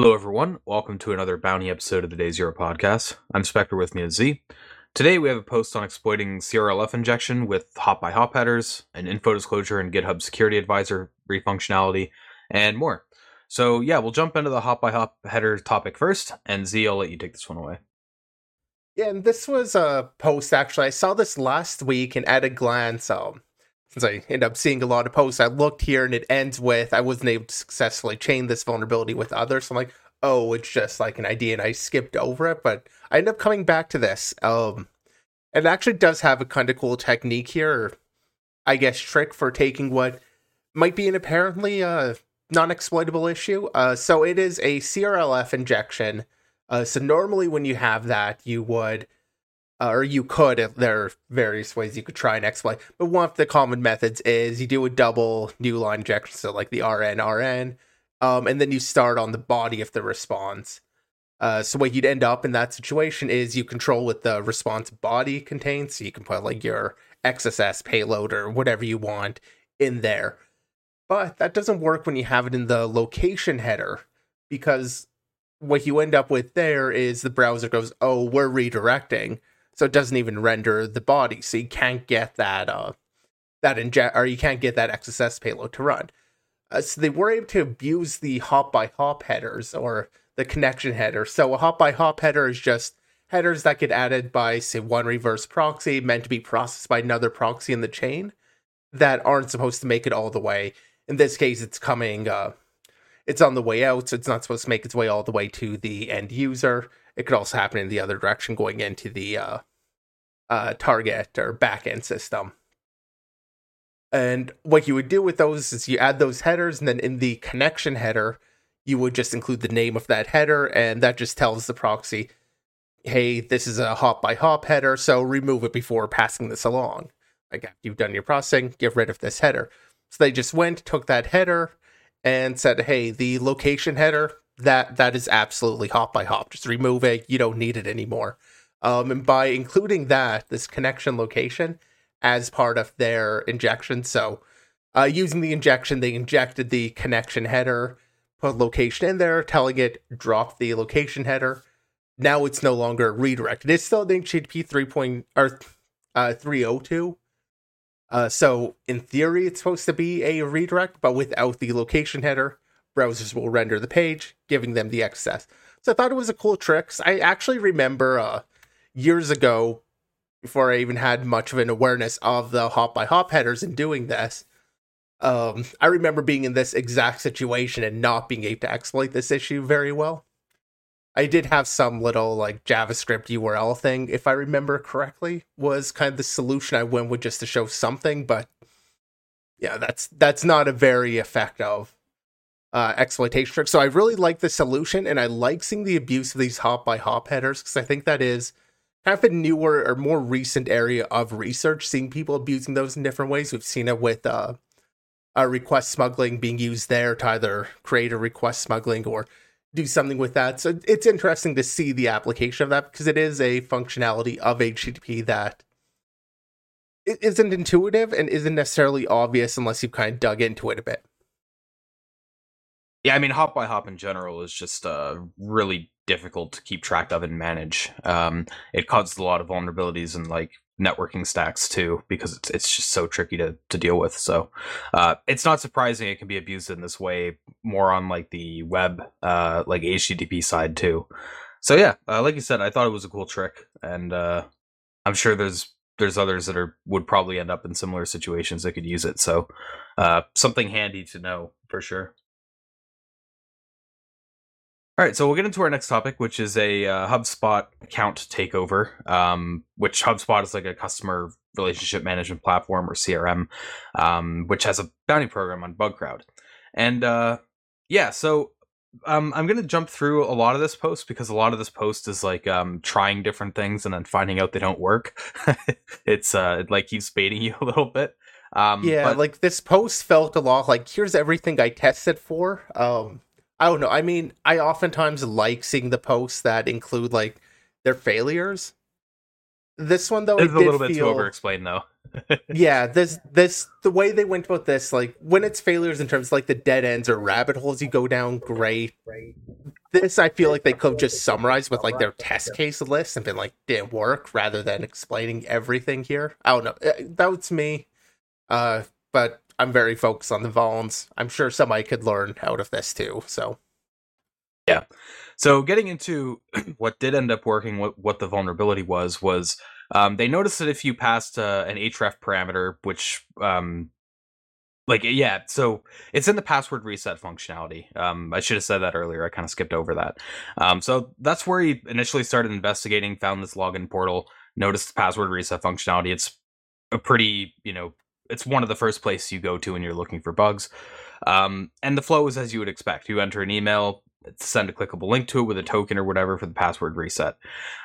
Hello, everyone. Welcome to another bounty episode of the Day Zero podcast. I'm Spectre with me as Z. Today, we have a post on exploiting CRLF injection with hop by hop headers, an info disclosure and GitHub Security Advisor functionality, and more. So, yeah, we'll jump into the hop by hop header topic first, and Z, I'll let you take this one away. Yeah, and this was a post actually. I saw this last week, and at a glance, um, since I end up seeing a lot of posts, I looked here and it ends with I wasn't able to successfully chain this vulnerability with others. So I'm like, oh, it's just like an idea, and I skipped over it. But I end up coming back to this. Um, it actually does have a kind of cool technique here, I guess trick for taking what might be an apparently uh, non-exploitable issue. Uh, so it is a CRLF injection. Uh, so normally when you have that, you would uh, or you could. There are various ways you could try and exploit, but one of the common methods is you do a double new line injection, so like the RN RN, um, and then you start on the body of the response. Uh, so what you'd end up in that situation is you control what the response body contains, so you can put like your XSS payload or whatever you want in there. But that doesn't work when you have it in the location header because what you end up with there is the browser goes, "Oh, we're redirecting." So it doesn't even render the body, so you can't get that uh that inject or you can't get that XSS payload to run. Uh, so they were able to abuse the hop by hop headers or the connection header. So a hop by hop header is just headers that get added by say one reverse proxy meant to be processed by another proxy in the chain that aren't supposed to make it all the way. In this case, it's coming. Uh, it's on the way out, so it's not supposed to make its way all the way to the end user. It could also happen in the other direction, going into the uh, uh, target or backend system. And what you would do with those is you add those headers, and then in the connection header, you would just include the name of that header, and that just tells the proxy, hey, this is a hop by hop header, so remove it before passing this along. Like after you've done your processing, get rid of this header. So they just went, took that header, and said, hey, the location header, that that is absolutely hop by hop. Just remove it. You don't need it anymore. Um, and by including that, this connection location as part of their injection, so uh, using the injection, they injected the connection header, put location in there, telling it drop the location header. Now it's no longer redirected. It's still in HTTP 3. Point, or uh, 302. Uh, so in theory, it's supposed to be a redirect, but without the location header browsers will render the page, giving them the access. So I thought it was a cool trick. I actually remember uh, years ago, before I even had much of an awareness of the hop by hop headers and doing this. Um, I remember being in this exact situation and not being able to exploit this issue very well. I did have some little like JavaScript URL thing, if I remember correctly, was kind of the solution I went with just to show something, but yeah, that's that's not a very effective uh, exploitation trick. So I really like the solution, and I like seeing the abuse of these hop by hop headers because I think that is kind of a newer or more recent area of research. Seeing people abusing those in different ways. We've seen it with uh, a request smuggling being used there to either create a request smuggling or do something with that. So it's interesting to see the application of that because it is a functionality of HTTP that isn't intuitive and isn't necessarily obvious unless you've kind of dug into it a bit. Yeah, I mean, hop by hop in general is just uh, really difficult to keep track of and manage. Um, it causes a lot of vulnerabilities and like networking stacks too, because it's it's just so tricky to to deal with. So uh, it's not surprising it can be abused in this way, more on like the web, uh, like HTTP side too. So yeah, uh, like you said, I thought it was a cool trick, and uh, I'm sure there's there's others that are would probably end up in similar situations that could use it. So uh, something handy to know for sure. All right, so we'll get into our next topic, which is a uh, HubSpot account takeover. Um, which HubSpot is like a customer relationship management platform or CRM, um, which has a bounty program on Bugcrowd. And uh, yeah, so um, I'm going to jump through a lot of this post because a lot of this post is like um, trying different things and then finding out they don't work. it's uh, it like keeps baiting you a little bit. Um, yeah, but... like this post felt a lot like here's everything I tested for. I don't know. I mean, I oftentimes like seeing the posts that include like their failures. This one though, it's a little bit feel... too over explained though. yeah, this this the way they went about this, like when it's failures in terms of, like the dead ends or rabbit holes you go down, great. this I feel like they could have just summarized with like their test case list and been like didn't work rather than explaining everything here. I don't know. Uh, That's me. Uh, but I'm very focused on the vulns. I'm sure somebody could learn out of this too. So yeah. So getting into what did end up working, what what the vulnerability was, was um, they noticed that if you passed uh, an href parameter, which um, like yeah, so it's in the password reset functionality. Um, I should have said that earlier. I kind of skipped over that. Um, so that's where he initially started investigating, found this login portal, noticed the password reset functionality. It's a pretty you know it's one of the first places you go to when you're looking for bugs. Um, and the flow is as you would expect. You enter an email, send a clickable link to it with a token or whatever for the password reset.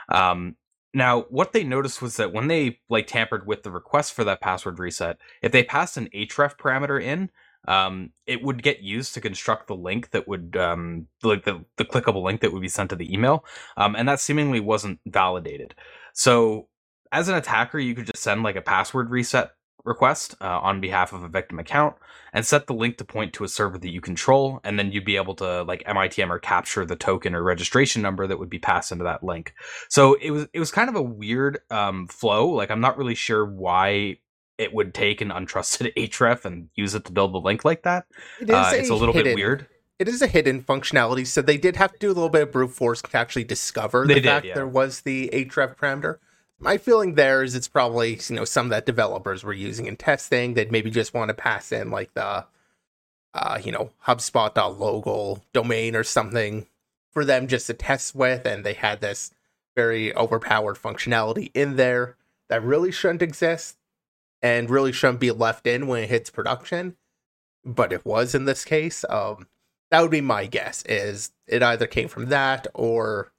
Um, now, what they noticed was that when they like tampered with the request for that password reset, if they passed an href parameter in, um, it would get used to construct the link that would um, like the, the clickable link that would be sent to the email, um, and that seemingly wasn't validated. So, as an attacker, you could just send like a password reset request uh, on behalf of a victim account and set the link to point to a server that you control and then you'd be able to like mitm or capture the token or registration number that would be passed into that link so it was it was kind of a weird um, flow like i'm not really sure why it would take an untrusted href and use it to build the link like that it is uh, it's a little hidden, bit weird It is a hidden functionality, so they did have to do a little bit of brute force to actually discover They the did, fact yeah. there was the href parameter. My feeling there is it's probably you know some that developers were using in testing. They'd maybe just want to pass in like the uh, you know HubSpot.local domain or something for them just to test with, and they had this very overpowered functionality in there that really shouldn't exist and really shouldn't be left in when it hits production. But it was in this case. Um, that would be my guess. Is it either came from that or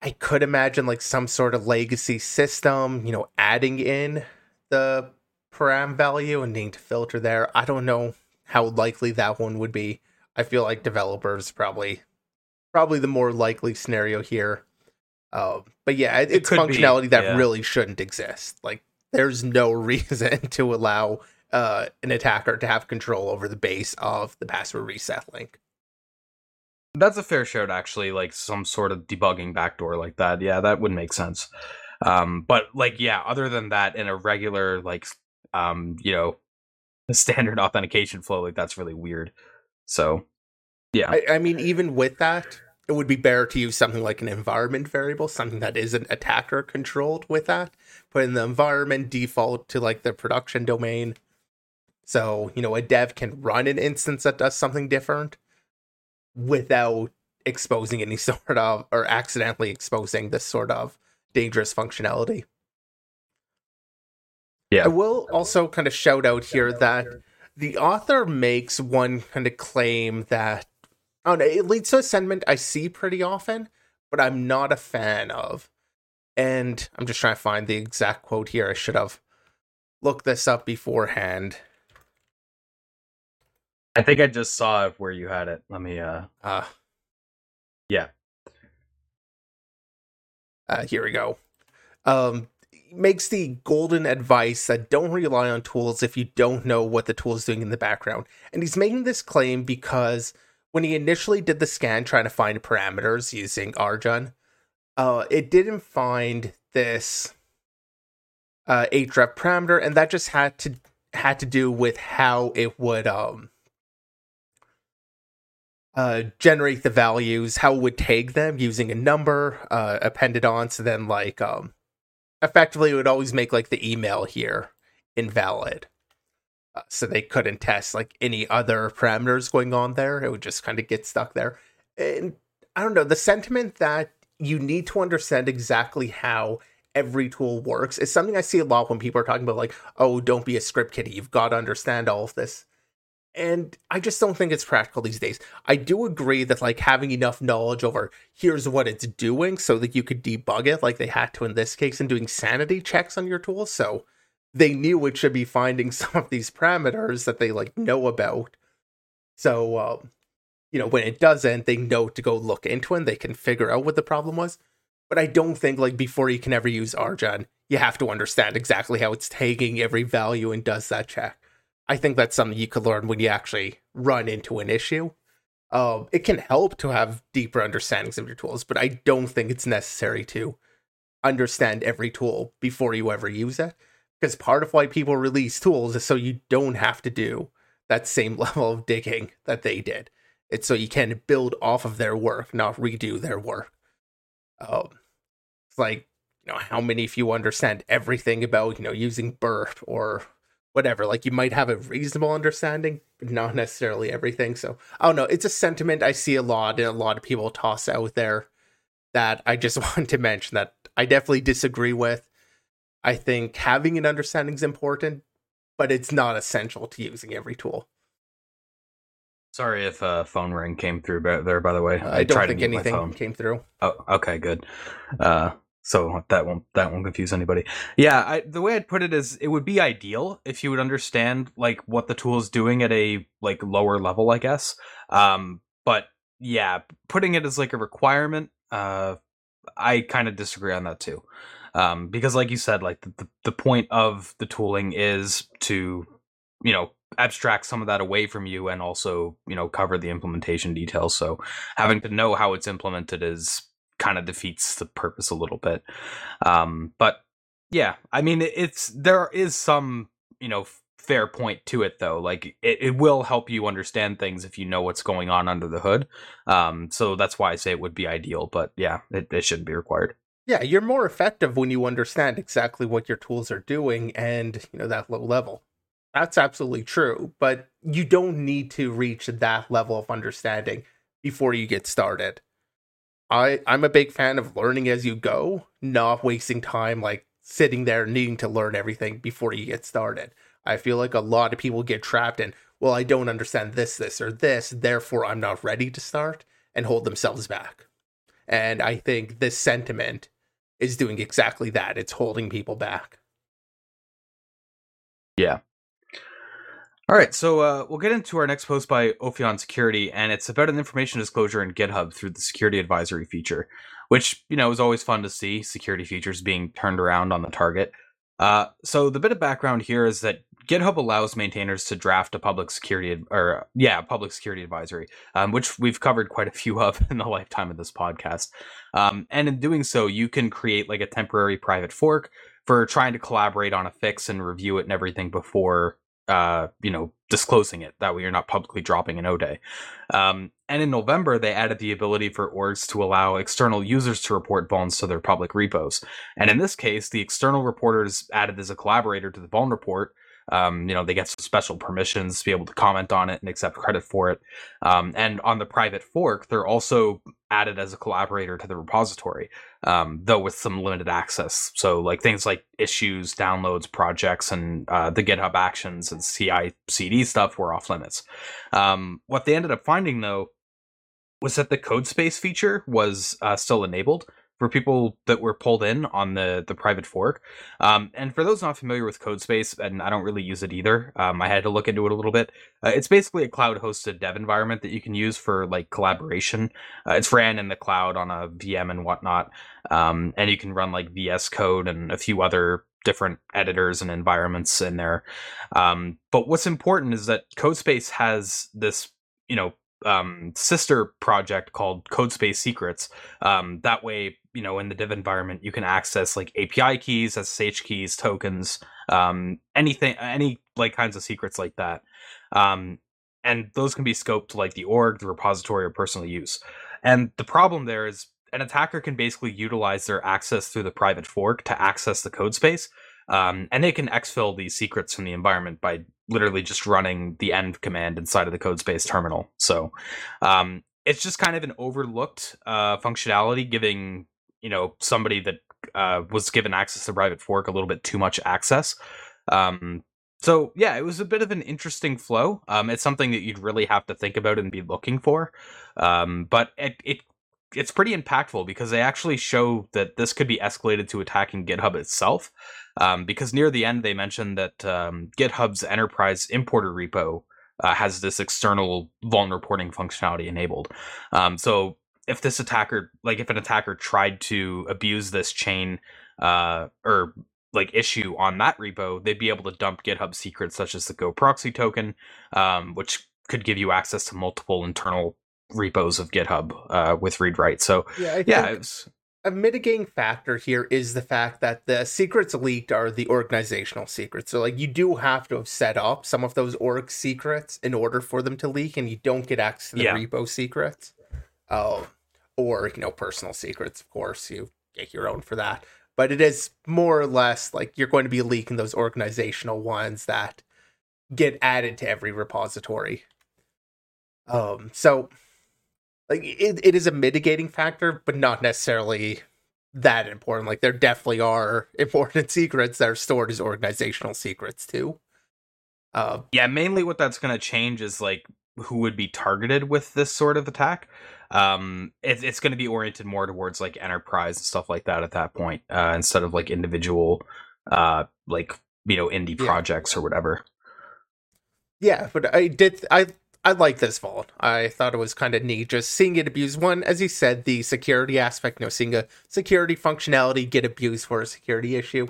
I could imagine like some sort of legacy system, you know, adding in the param value and needing to filter there. I don't know how likely that one would be. I feel like developers probably probably the more likely scenario here. Uh, but yeah, it, It it's be, functionality that yeah. really shouldn't exist. Like there's no reason to allow uh, an attacker to have control over the base of the password reset link. That's a fair shout, actually. Like some sort of debugging backdoor like that. Yeah, that would make sense. Um, but like, yeah, other than that, in a regular like, um, you know, standard authentication flow, like that's really weird. So, yeah, I, I mean, even with that, it would be better to use something like an environment variable, something that isn't attacker controlled with that. Put in the environment default to like the production domain. So, you know, a dev can run an instance that does something different without exposing any sort of or accidentally exposing this sort of dangerous functionality. Yeah. I will also kind of shout out here that the author makes one kind of claim that I don't know, it leads to a sentiment I see pretty often, but I'm not a fan of. And I'm just trying to find the exact quote here. I should have looked this up beforehand. I think I just saw where you had it. Let me. uh Uh, Yeah. Uh, here we go. Um, makes the golden advice that don't rely on tools if you don't know what the tool is doing in the background. And he's making this claim because when he initially did the scan trying to find parameters using Arjun, uh, it didn't find this uh, href parameter, and that just had to had to do with how it would um uh, generate the values, how it would tag them using a number uh, appended on. So then, like, um, effectively, it would always make like the email here invalid. Uh, so they couldn't test like any other parameters going on there. It would just kind of get stuck there. And I don't know the sentiment that you need to understand exactly how every tool works is something I see a lot when people are talking about like, oh, don't be a script kiddie. You've got to understand all of this and I just don't think it's practical these days. I do agree that like having enough knowledge over here's what it's doing so that you could debug it like they had to in this case and doing sanity checks on your tool so they knew it should be finding some of these parameters that they like know about. So um you know when it doesn't they know to go look into and they can figure out what the problem was. But I don't think like before you can ever use Arjun, you have to understand exactly how it's taking every value and does that check. I think that's something you could learn when you actually run into an issue. Um, it can help to have deeper understandings of your tools, but I don't think it's necessary to understand every tool before you ever use it. Because part of why people release tools is so you don't have to do that same level of digging that they did. It's so you can build off of their work, not redo their work. Um, it's like you know how many of you understand everything about you know using burp or whatever like you might have a reasonable understanding but not necessarily everything so i don't know it's a sentiment i see a lot and a lot of people toss out there that i just want to mention that i definitely disagree with i think having an understanding is important but it's not essential to using every tool Sorry if a uh, phone ring came through there. By the way, I, I don't think anything came through. Oh, okay, good. Uh, so that won't that won't confuse anybody. Yeah, I, the way I'd put it is, it would be ideal if you would understand like what the tool is doing at a like lower level, I guess. Um, but yeah, putting it as like a requirement, uh, I kind of disagree on that too. Um, because like you said, like the, the, the point of the tooling is to, you know, abstract some of that away from you and also you know cover the implementation details so having to know how it's implemented is kind of defeats the purpose a little bit. Um but yeah i mean it's there is some you know fair point to it though like it, it will help you understand things if you know what's going on under the hood. Um so that's why i say it would be ideal but yeah it, it shouldn't be required. Yeah you're more effective when you understand exactly what your tools are doing and you know that low level. That's absolutely true, but you don't need to reach that level of understanding before you get started. I I'm a big fan of learning as you go, not wasting time like sitting there needing to learn everything before you get started. I feel like a lot of people get trapped in, well, I don't understand this, this, or this, therefore I'm not ready to start and hold themselves back. And I think this sentiment is doing exactly that. It's holding people back. Yeah. All right, so uh, we'll get into our next post by Ophion Security, and it's about an information disclosure in GitHub through the security advisory feature, which you know is always fun to see security features being turned around on the target. Uh, so the bit of background here is that GitHub allows maintainers to draft a public security ad- or yeah, public security advisory, um, which we've covered quite a few of in the lifetime of this podcast. Um, and in doing so, you can create like a temporary private fork for trying to collaborate on a fix and review it and everything before uh, you know, disclosing it. That way you're not publicly dropping an 0day. Um, and in November, they added the ability for orgs to allow external users to report vulns to their public repos. And in this case, the external reporter is added as a collaborator to the vuln report, um, you know, they get special permissions to be able to comment on it and accept credit for it. Um, and on the private fork, they're also added as a collaborator to the repository, um, though with some limited access. So, like things like issues, downloads, projects, and uh, the GitHub Actions and CI/CD stuff were off limits. Um, what they ended up finding, though, was that the code space feature was uh, still enabled, for people that were pulled in on the the private fork. Um, and for those not familiar with CodeSpace, and I don't really use it either, um, I had to look into it a little bit. Uh, it's basically a cloud hosted dev environment that you can use for like collaboration. Uh, it's ran in the cloud on a VM and whatnot, um, and you can run like VS Code and a few other different editors and environments in there. Um, but what's important is that CodeSpace has this, you know, um, sister project called CodeSpace Secrets. Um, that way, you know, in the div environment, you can access like API keys, SSH keys, tokens, um, anything, any like kinds of secrets like that. Um, and those can be scoped to like the org, the repository, or personal use. And the problem there is an attacker can basically utilize their access through the private fork to access the code space. Um, and they can exfil these secrets from the environment by literally just running the env command inside of the code space terminal. So um, it's just kind of an overlooked uh, functionality, giving you know somebody that uh, was given access to private fork a little bit too much access. Um, so yeah, it was a bit of an interesting flow. Um, it's something that you'd really have to think about and be looking for. Um, but it, it it's pretty impactful because they actually show that this could be escalated to attacking GitHub itself. Um, because near the end, they mentioned that um, GitHub's enterprise importer repo uh, has this external vuln reporting functionality enabled. Um, so if this attacker, like if an attacker tried to abuse this chain uh, or like issue on that repo, they'd be able to dump GitHub secrets such as the Go proxy token, um, which could give you access to multiple internal repos of GitHub uh, with read write. So Yeah, I yeah, think it's, a mitigating factor here is the fact that the secrets leaked are the organizational secrets. So, like, you do have to have set up some of those org secrets in order for them to leak, and you don't get access to the Yeah. repo secrets. Uh, or, you know, personal secrets, of course. You get your own for that. But it is more or less like you're going to be leaking those organizational ones that get added to every repository. Um, so like it, it is a mitigating factor, but not necessarily that important. Like there definitely are important secrets that are stored as organizational secrets too. Uh, yeah, mainly what that's going to change is like who would be targeted with this sort of attack. Um, it, it's going to be oriented more towards like enterprise and stuff like that at that point, uh, instead of like individual, uh, like you know indie Yeah. projects or whatever. yeah, but I did I I like this vuln. I thought it was kind of neat just seeing it abused. One, as you said, the security aspect, know, seeing a security functionality get abused for a security issue.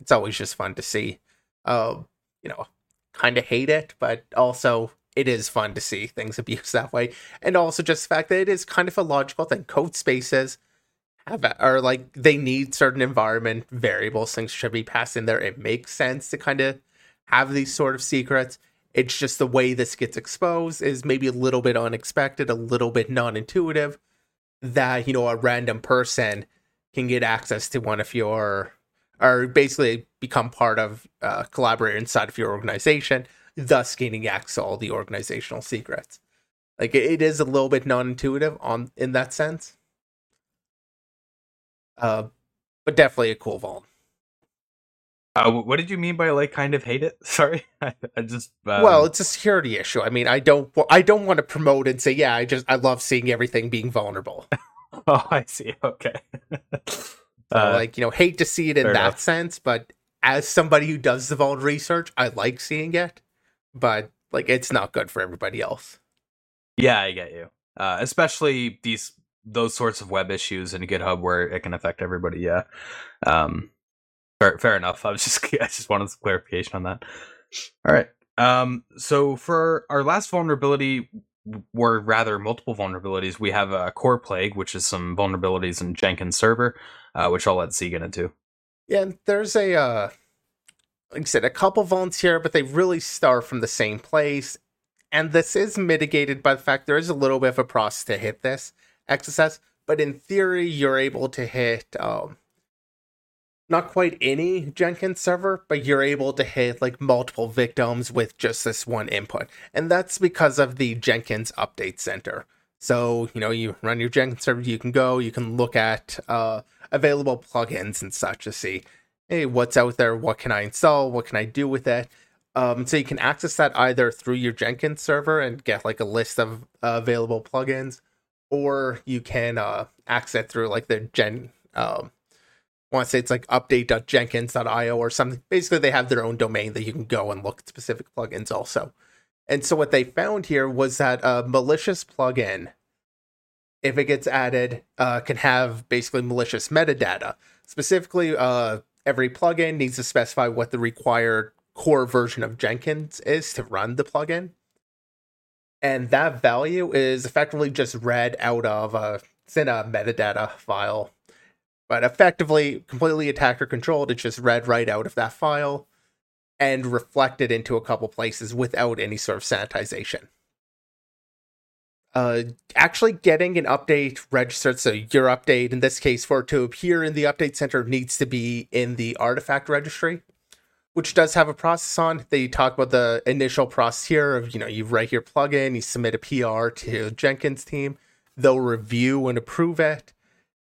It's always just fun to see. Um, you know, kind of hate it, but also it is fun to see things abused that way. And also just the fact that it is kind of a logical thing. Code spaces have are like they need certain environment variables, things should be passed in there. It makes sense to kind of have these sort of secrets. It's just the way this gets exposed is maybe a little bit unexpected, a little bit non-intuitive. That you know a random person can get access to one of your, or basically become part of uh, collaborator inside of your organization, thus gaining access to all the organizational secrets. Like it- is a little bit non-intuitive on in that sense. Uh, but definitely a cool vuln. Uh, what did you mean by like kind of hate it? Sorry, I, I just um, well, it's a security issue. I mean, I don't, I don't want to promote and say, yeah, I just, I love seeing everything being vulnerable. oh, I see. Okay. So, Uh, like, you know, hate to see it in that enough. sense, but as somebody who does the vuln research, I like seeing it. But like, it's not good for everybody else. Yeah, I get you. Uh, especially these those sorts of web issues in GitHub where it can affect everybody. Yeah. Um, fair, fair enough. I was just I just wanted some clarification on that. All right. Um, so for our last vulnerability, or rather multiple vulnerabilities, we have a CorePlague, which is some vulnerabilities in Jenkins server, uh, which I'll let Z get into. Yeah, and there's a, uh, like I said, a couple here, but they really start from the same place. And this is mitigated by the fact there is a little bit of a process to hit this XSS, but in theory, you're able to hit um, not quite any Jenkins server, but you're able to hit like multiple victims with just this one input. And that's because of the Jenkins Update Center. So, you know, you run your Jenkins server, you can go, you can look at uh, available plugins and such to see, hey, what's out there? What can I install? What can I do with it? Um, so you can access that either through your Jenkins server and get like a list of uh, available plugins, or you can uh, access it through like the Gen. Um, want to say it's like update.jenkins.io or something. Basically, they have their own domain that you can go and look at specific plugins also. And so what they found here was that a malicious plugin, if it gets added, uh, can have basically malicious metadata. Specifically, uh, every plugin needs to specify what the required core version of Jenkins is to run the plugin. And that value is effectively just read out of a, it's in a metadata file. But effectively, completely attacker controlled, it's just read right out of that file and reflected into a couple places without any sort of sanitization. Uh, actually getting an update registered, so your update in this case for it to appear in the update center needs to be in the artifact registry, which does have a process on. They talk about the initial process here of you know you write your plugin, you submit a PR to Jenkins team, they'll review and approve it.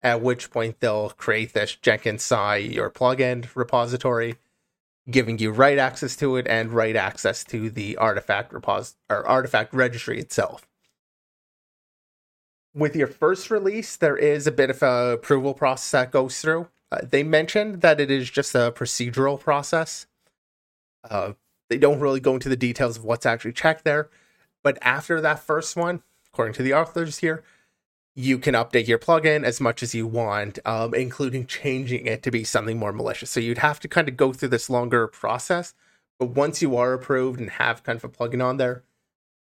At which point they'll create this jenkinsci, your plugin repository, giving you write access to it and write access to the artifact repos or artifact registry itself. With your first release, there is a bit of a approval process that goes through. Uh, they mentioned that it is just a procedural process. Uh, they don't really go into the details of what's actually checked there, but after that first one, according to the authors here, you can update your plugin as much as you want, um, including changing it to be something more malicious. So you'd have to kind of go through this longer process. But once you are approved and have kind of a plugin on there,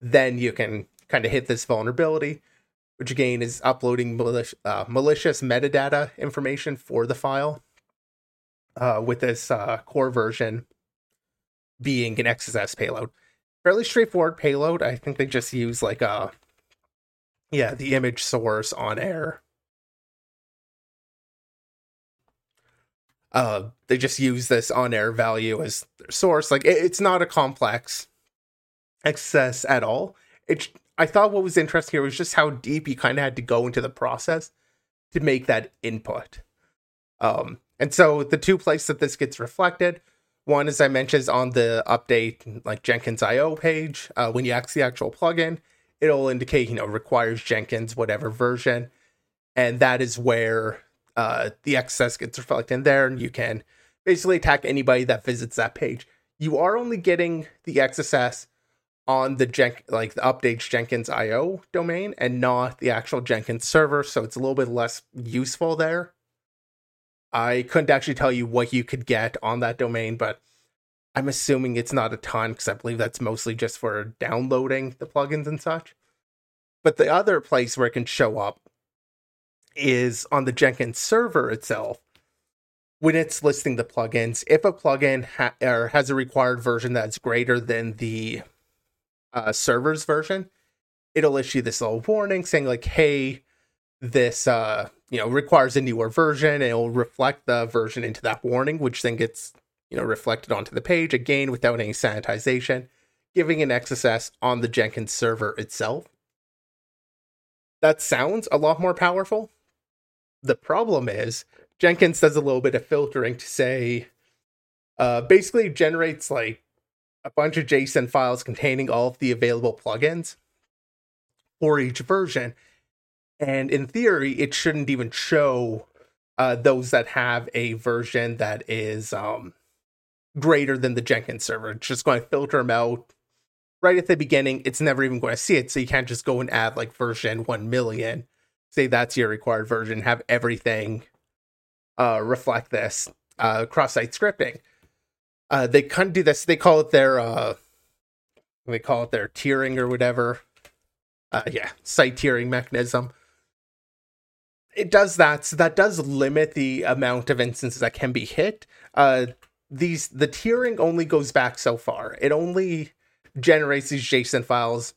then you can kind of hit this vulnerability, which again is uploading malic- uh, malicious metadata information for the file. Uh, with this uh, core version being an XSS payload, fairly straightforward payload. I think they just use like a yeah the image source onerror. Uh, they just use this onerror value as their source. Like it, it's not a complex XSS at all. It I thought what was interesting here was just how deep you kind of had to go into the process to make that input. Um, and so the two places that this gets reflected, one, as I mentioned, is on the update like Jenkins IO page. Uh, when you access the actual plugin, it'll indicate you know requires Jenkins whatever version, and that is where uh, the XSS gets reflected in there, and you can basically attack anybody that visits that page. You are only getting the XSS on the Jen- like the updates Jenkins IO domain and not the actual Jenkins server, so it's a little bit less useful there. I couldn't actually tell you what you could get on that domain, but I'm assuming it's not a ton because I believe that's mostly just for downloading the plugins and such. But the other place where it can show up is on the Jenkins server itself. When it's listing the plugins, if a plugin ha- or has a required version that's greater than the uh, server's version, it'll issue this little warning saying like, "Hey, this uh, you know requires a newer version." And it'll reflect the version into that warning, which then gets you know reflected onto the page again without any sanitization, giving an XSS on the Jenkins server itself. That sounds a lot more powerful. The problem is Jenkins does a little bit of filtering to say, uh, basically generates like a bunch of JSON files containing all of the available plugins for each version. And in theory, it shouldn't even show uh, those that have a version that is um, greater than the Jenkins server. It's just going to filter them out right at the beginning. It's never even going to see it. So you can't just go and add like version 1 million, say that's your required version, have everything uh, reflect this uh, cross site scripting uh, they kind of do this. They call it their uh, they call it their tiering or whatever. Uh, yeah, site tiering mechanism. It does that, so that does limit the amount of instances that can be hit. Uh, these the tiering only goes back so far. It only generates these JSON files.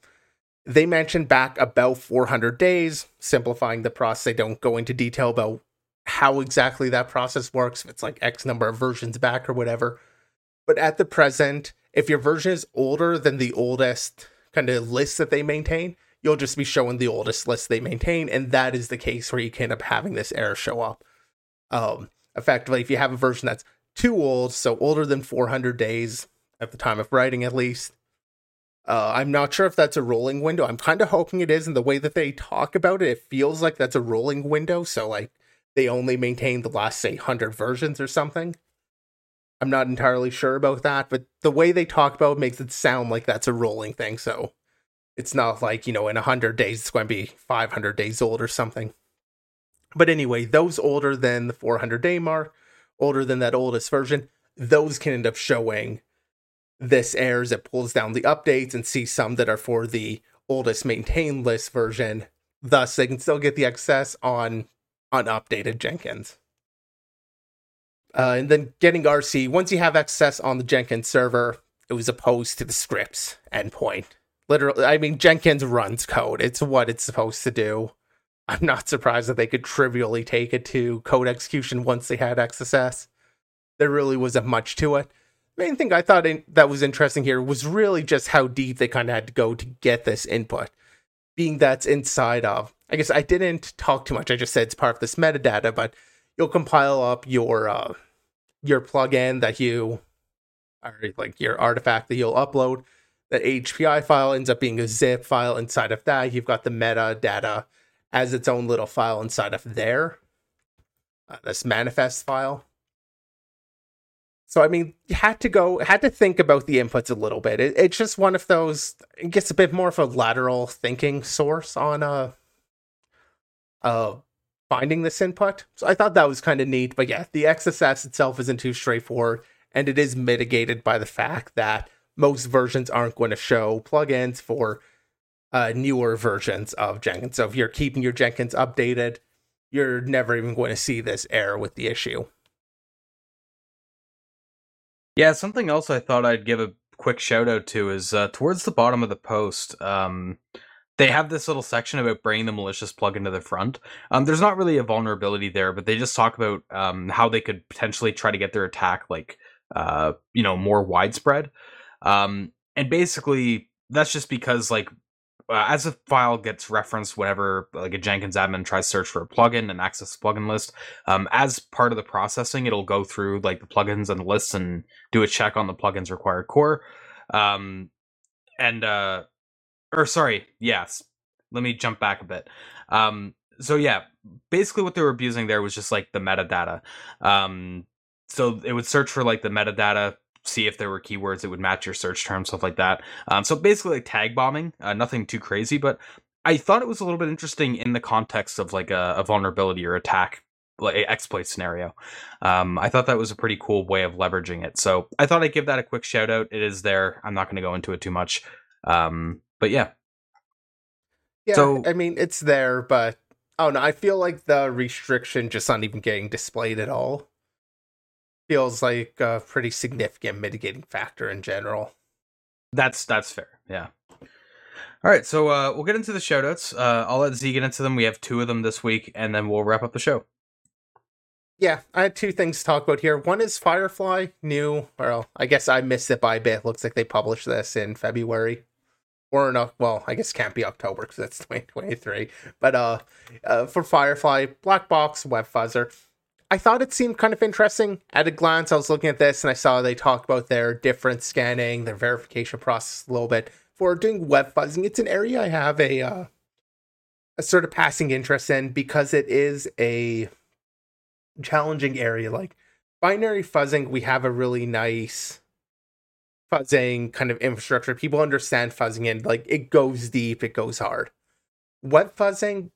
They mentioned back about 400 days, simplifying the process. They don't go into detail about how exactly that process works, if it's like X number of versions back or whatever. But at the present, if your version is older than the oldest kind of list that they maintain, you'll just be showing the oldest list they maintain. And that is the case where you can end up having this error show up. Um, effectively, if you have a version that's too old, so older than 400 days at the time of writing at least, uh, I'm not sure if that's a rolling window. I'm kind of hoping it is. In the way that they talk about it, it feels like that's a rolling window. So, like, they only maintain the last, say, 100 versions or something. I'm not entirely sure about that, but the way they talk about it makes it sound like that's a rolling thing. So it's not like, you know, in 100 days it's going to be 500 days old or something. But anyway, those older than the 400 day mark, older than that oldest version, those can end up showing this errors. It pulls down the updates and see some that are for the oldest maintained list version. Thus, they can still get the XSS on unupdated Jenkins. Uh, and then getting RC, once you have XSS on the Jenkins server, it was opposed to the scripts endpoint. Literally, I mean, Jenkins runs code. It's what it's supposed to do. I'm not surprised that they could trivially take it to code execution once they had XSS. There really wasn't much to it. Main thing I thought in, that was interesting here was really just how deep they kind of had to go to get this input. Being that's inside of, I guess I didn't talk too much. I just said it's part of this metadata, but you'll compile up your uh, your plugin that you or like your artifact that you'll upload. The HPI file ends up being a zip file inside of that. You've got the metadata as its own little file inside of there. Uh, this manifest file. So I mean, you had to go, had to think about the inputs a little bit. It, it's just one of those. It gets a bit more of a lateral thinking source on a, a finding this input. So I thought that was kind of neat. But yeah, the XSS itself isn't too straightforward, and it is mitigated by the fact that most versions aren't going to show plugins for uh, newer versions of Jenkins. So if you're keeping your Jenkins updated, you're never even going to see this error with the issue. Yeah, something else I thought I'd give a quick shout out to is uh, towards the bottom of the post. Um, they have this little section about bringing the malicious plugin to the front. Um, there's not really a vulnerability there, but they just talk about um, how they could potentially try to get their attack like uh, you know more widespread. Um, and basically, that's just because like uh, as a file gets referenced whenever like a Jenkins admin tries to search for a plugin and access the plugin list, um, as part of the processing, it'll go through like the plugins and the lists and do a check on the plugin's required core. Um, and uh, or sorry, yes, let me jump back a bit. Um, so yeah, basically what they were abusing there was just like the metadata. Um, so it would search for like the metadata see if there were keywords that would match your search term, stuff like that. Um, so basically, like tag bombing, uh, nothing too crazy, but I thought it was a little bit interesting in the context of like a, a vulnerability or attack like exploit scenario. Um, I thought that was a pretty cool way of leveraging it. So I thought I'd give that a quick shout out. It is there. I'm not going to go into it too much. Um, but yeah. Yeah, so, I mean, it's there, but oh no, I feel like the restriction just not even getting displayed at all feels like a pretty significant mitigating factor in general. That's that's fair. Yeah. All right, so uh, we'll get into the shoutouts. Uh, I'll let Z get into them. We have two of them this week, and then we'll wrap up the show. Yeah, I had two things to talk about here. One is Firefly, new. Well, I guess I missed it by a bit. Looks like they published this in February, or no, well, I guess it can't be October because that's 2023. But uh, uh, for Firefly, black box web fuzzer. I thought it seemed kind of interesting at a glance. I was looking at this and I saw they talk about their different scanning, their verification process a little bit for doing web fuzzing. It's an area I have a uh, a sort of passing interest in because it is a challenging area. Like binary fuzzing, we have a really nice fuzzing kind of infrastructure. People understand fuzzing and like it goes deep, it goes hard. Web fuzzing,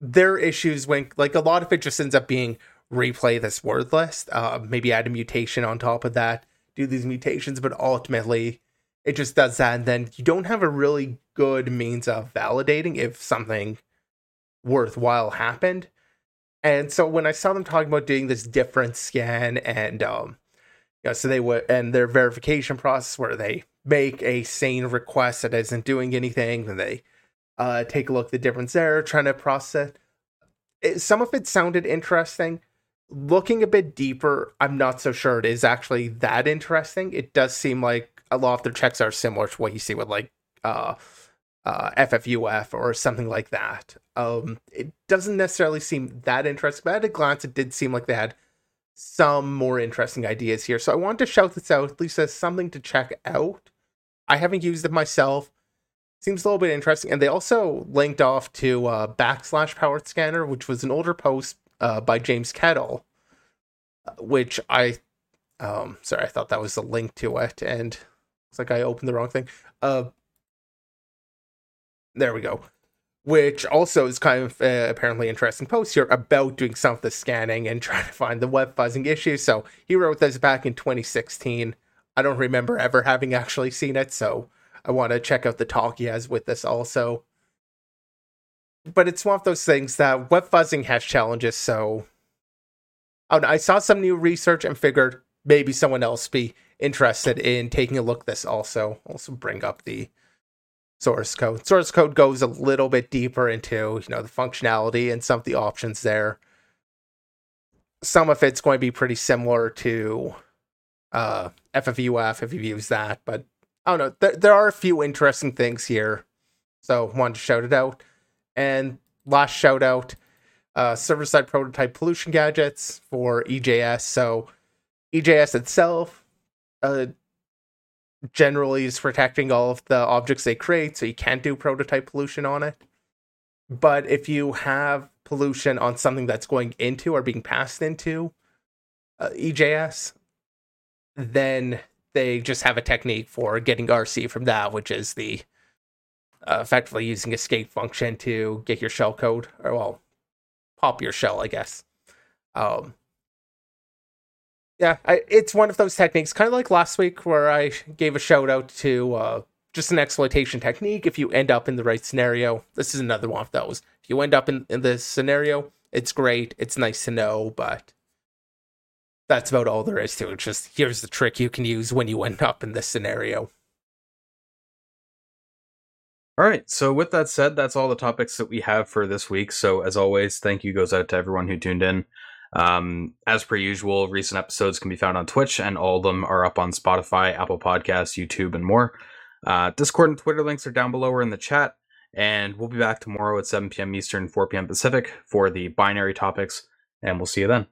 their issues when like a lot of it just ends up being replay this word list, uh, maybe add a mutation on top of that, do these mutations, but ultimately it just does that. And then you don't have a really good means of validating if something worthwhile happened. And so when I saw them talking about doing this different scan and, um, you know, so they would, and their verification process where they make a sane request that isn't doing anything, then they uh, take a look at the difference there, trying to process it. Some of it sounded interesting looking a bit deeper, I'm not so sure it is actually that interesting. It does seem like a lot of their checks are similar to what you see with like uh, uh, FFUF or something like that. Um, it doesn't necessarily seem that interesting, but at a glance, it did seem like they had some more interesting ideas here. So I wanted to shout this out, at least as something to check out. I haven't used it myself. Seems a little bit interesting. And they also linked off to uh, backslash powered scanner, which was an older post uh, by James Kettle, which I, um, sorry, I thought that was the link to it, and it's like I opened the wrong thing. Uh, there we go. Which also is kind of uh, apparently interesting post here about doing some of the scanning and trying to find the web fuzzing issues. So he wrote this back in 2016. I don't remember ever having actually seen it, so I want to check out the talk he has with this also but it's one of those things that web fuzzing has challenges. So oh, I saw some new research and figured maybe someone else be interested in taking a look this. Also, also bring up the source code. Source code goes a little bit deeper into you know the functionality and some of the options there. Some of it's going to be pretty similar to uh, FFUF if you've used that, but I don't know. There, there are a few interesting things here, so wanted to shout it out. And last shout out uh, server side prototype pollution gadgets for EJS. So EJS itself uh, generally is protecting all of the objects they create, so you can't do prototype pollution on it. But if you have pollution on something that's going into or being passed into uh, EJS, then they just have a technique for getting RC from that, which is the uh, effectively using escape function to get your shell code, or well, pop your shell, I guess. Um, yeah, I, it's one of those techniques, kind of like last week where I gave a shout out to uh, just an exploitation technique. If you end up in the right scenario, this is another one of those. If you end up in, in this scenario, it's great. It's nice to know, but that's about all there is to it. Just here's the trick you can use when you end up in this scenario. All right. So with that said, that's all the topics that we have for this week. So as always, thank you goes out to everyone who tuned in. Um, as per usual, recent episodes can be found on Twitch, and all of them are up on Spotify, Apple Podcasts, YouTube, and more. Uh, Discord and Twitter links are down below or in the chat. And we'll be back tomorrow at 7 p.m. Eastern, 4 p.m. Pacific for the binary topics. And we'll see you then.